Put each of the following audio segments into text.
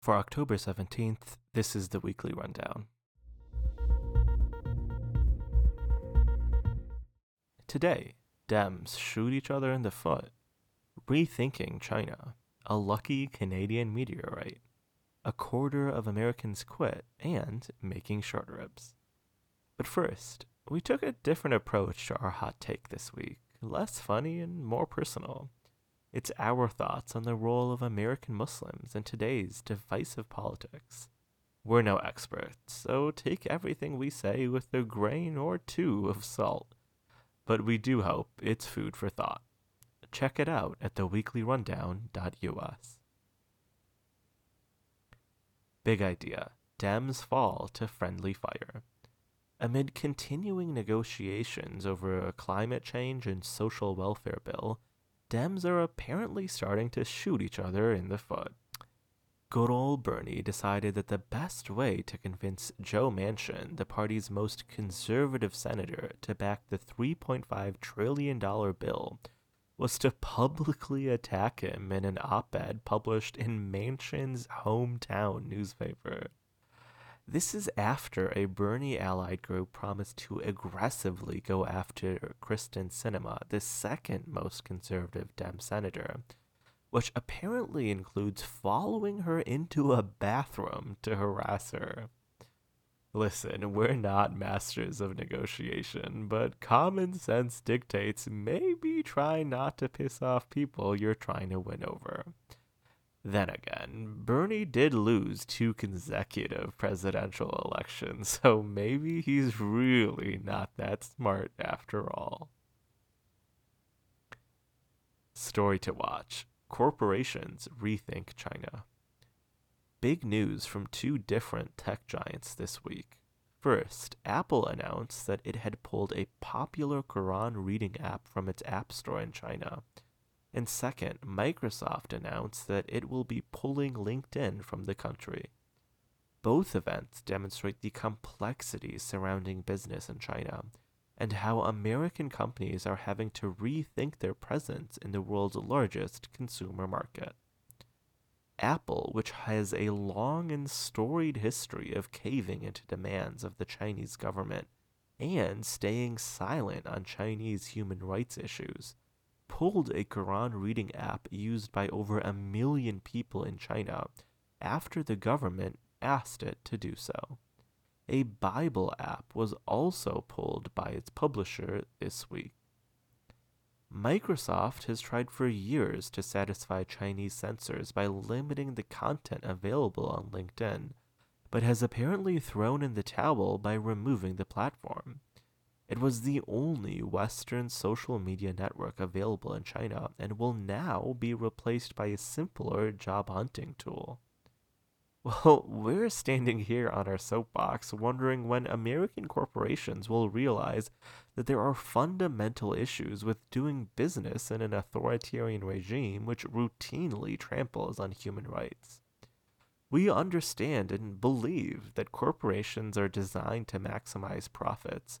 For October 17th, this is the weekly rundown. Today, Dems shoot each other in the foot, rethinking China, a lucky Canadian meteorite, a quarter of Americans quit, and making short ribs. But first, we took a different approach to our hot take this week, less funny and more personal. It's our thoughts on the role of American Muslims in today's divisive politics. We're no experts, so take everything we say with a grain or two of salt. But we do hope it's food for thought. Check it out at theweeklyrundown.us. Big idea Dems fall to friendly fire. Amid continuing negotiations over a climate change and social welfare bill, Dems are apparently starting to shoot each other in the foot. Good old Bernie decided that the best way to convince Joe Manchin, the party's most conservative senator, to back the $3.5 trillion bill was to publicly attack him in an op ed published in Manchin's hometown newspaper. This is after a Bernie allied group promised to aggressively go after Kyrsten Sinema, the second most conservative Dem senator, which apparently includes following her into a bathroom to harass her. Listen, we're not masters of negotiation, but common sense dictates maybe try not to piss off people you're trying to win over. Then again, Bernie did lose two consecutive presidential elections, so maybe he's really not that smart after all. Story to watch Corporations Rethink China. Big news from two different tech giants this week. First, Apple announced that it had pulled a popular Quran reading app from its App Store in China and second, Microsoft announced that it will be pulling LinkedIn from the country. Both events demonstrate the complexities surrounding business in China and how American companies are having to rethink their presence in the world's largest consumer market. Apple, which has a long and storied history of caving into demands of the Chinese government and staying silent on Chinese human rights issues, pulled a Quran reading app used by over a million people in China after the government asked it to do so. A Bible app was also pulled by its publisher this week. Microsoft has tried for years to satisfy Chinese censors by limiting the content available on LinkedIn, but has apparently thrown in the towel by removing the platform. It was the only Western social media network available in China and will now be replaced by a simpler job hunting tool. Well, we're standing here on our soapbox wondering when American corporations will realize that there are fundamental issues with doing business in an authoritarian regime which routinely tramples on human rights. We understand and believe that corporations are designed to maximize profits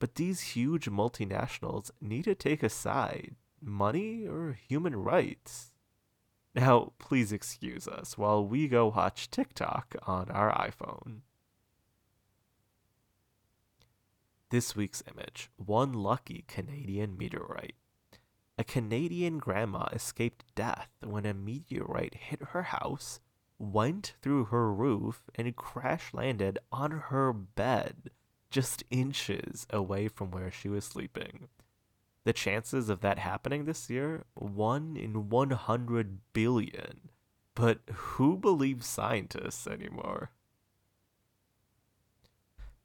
but these huge multinationals need to take a side money or human rights. Now, please excuse us while we go watch TikTok on our iPhone. This week's image one lucky Canadian meteorite. A Canadian grandma escaped death when a meteorite hit her house, went through her roof, and crash landed on her bed just inches away from where she was sleeping. The chances of that happening this year, 1 in 100 billion. But who believes scientists anymore?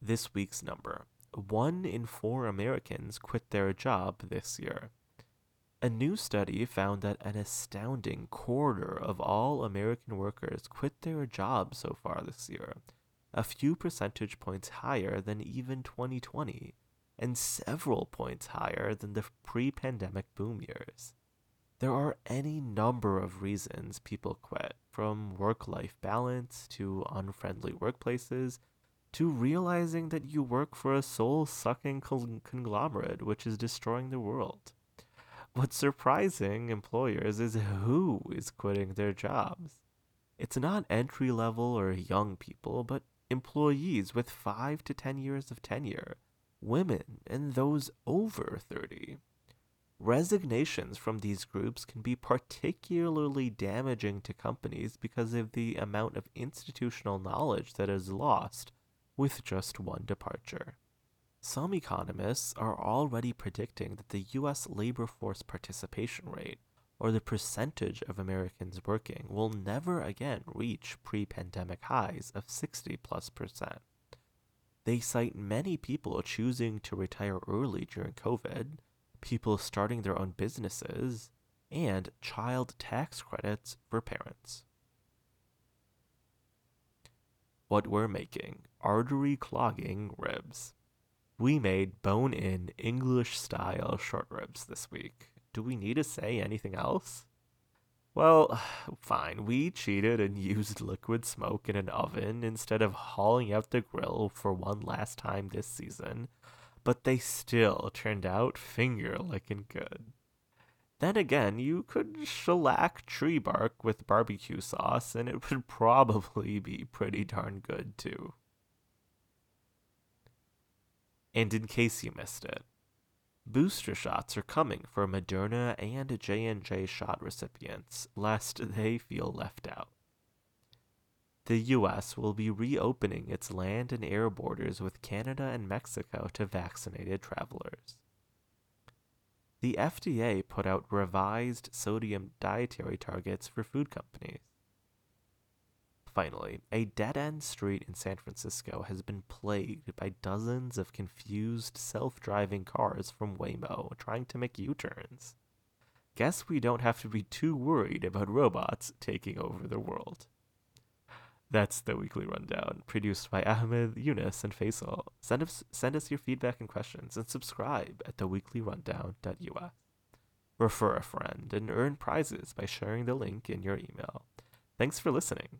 This week's number 1 in 4 Americans quit their job this year. A new study found that an astounding quarter of all American workers quit their jobs so far this year, a few percentage points higher than even 2020, and several points higher than the pre pandemic boom years. There are any number of reasons people quit, from work life balance to unfriendly workplaces to realizing that you work for a soul sucking conglomerate which is destroying the world. What's surprising employers is who is quitting their jobs. It's not entry level or young people, but employees with 5 to 10 years of tenure, women, and those over 30. Resignations from these groups can be particularly damaging to companies because of the amount of institutional knowledge that is lost with just one departure. Some economists are already predicting that the US labor force participation rate, or the percentage of Americans working, will never again reach pre pandemic highs of 60 plus percent. They cite many people choosing to retire early during COVID, people starting their own businesses, and child tax credits for parents. What we're making artery clogging ribs. We made bone in English style short ribs this week. Do we need to say anything else? Well, fine, we cheated and used liquid smoke in an oven instead of hauling out the grill for one last time this season, but they still turned out finger licking good. Then again, you could shellac tree bark with barbecue sauce and it would probably be pretty darn good too. And in case you missed it, booster shots are coming for Moderna and J&J shot recipients lest they feel left out. The US will be reopening its land and air borders with Canada and Mexico to vaccinated travelers. The FDA put out revised sodium dietary targets for food companies. Finally, a dead end street in San Francisco has been plagued by dozens of confused self driving cars from Waymo trying to make U turns. Guess we don't have to be too worried about robots taking over the world. That's the weekly rundown, produced by Ahmed, Yunus, and Faisal. Send us, send us your feedback and questions, and subscribe at theweeklyrundown.us. Refer a friend and earn prizes by sharing the link in your email. Thanks for listening,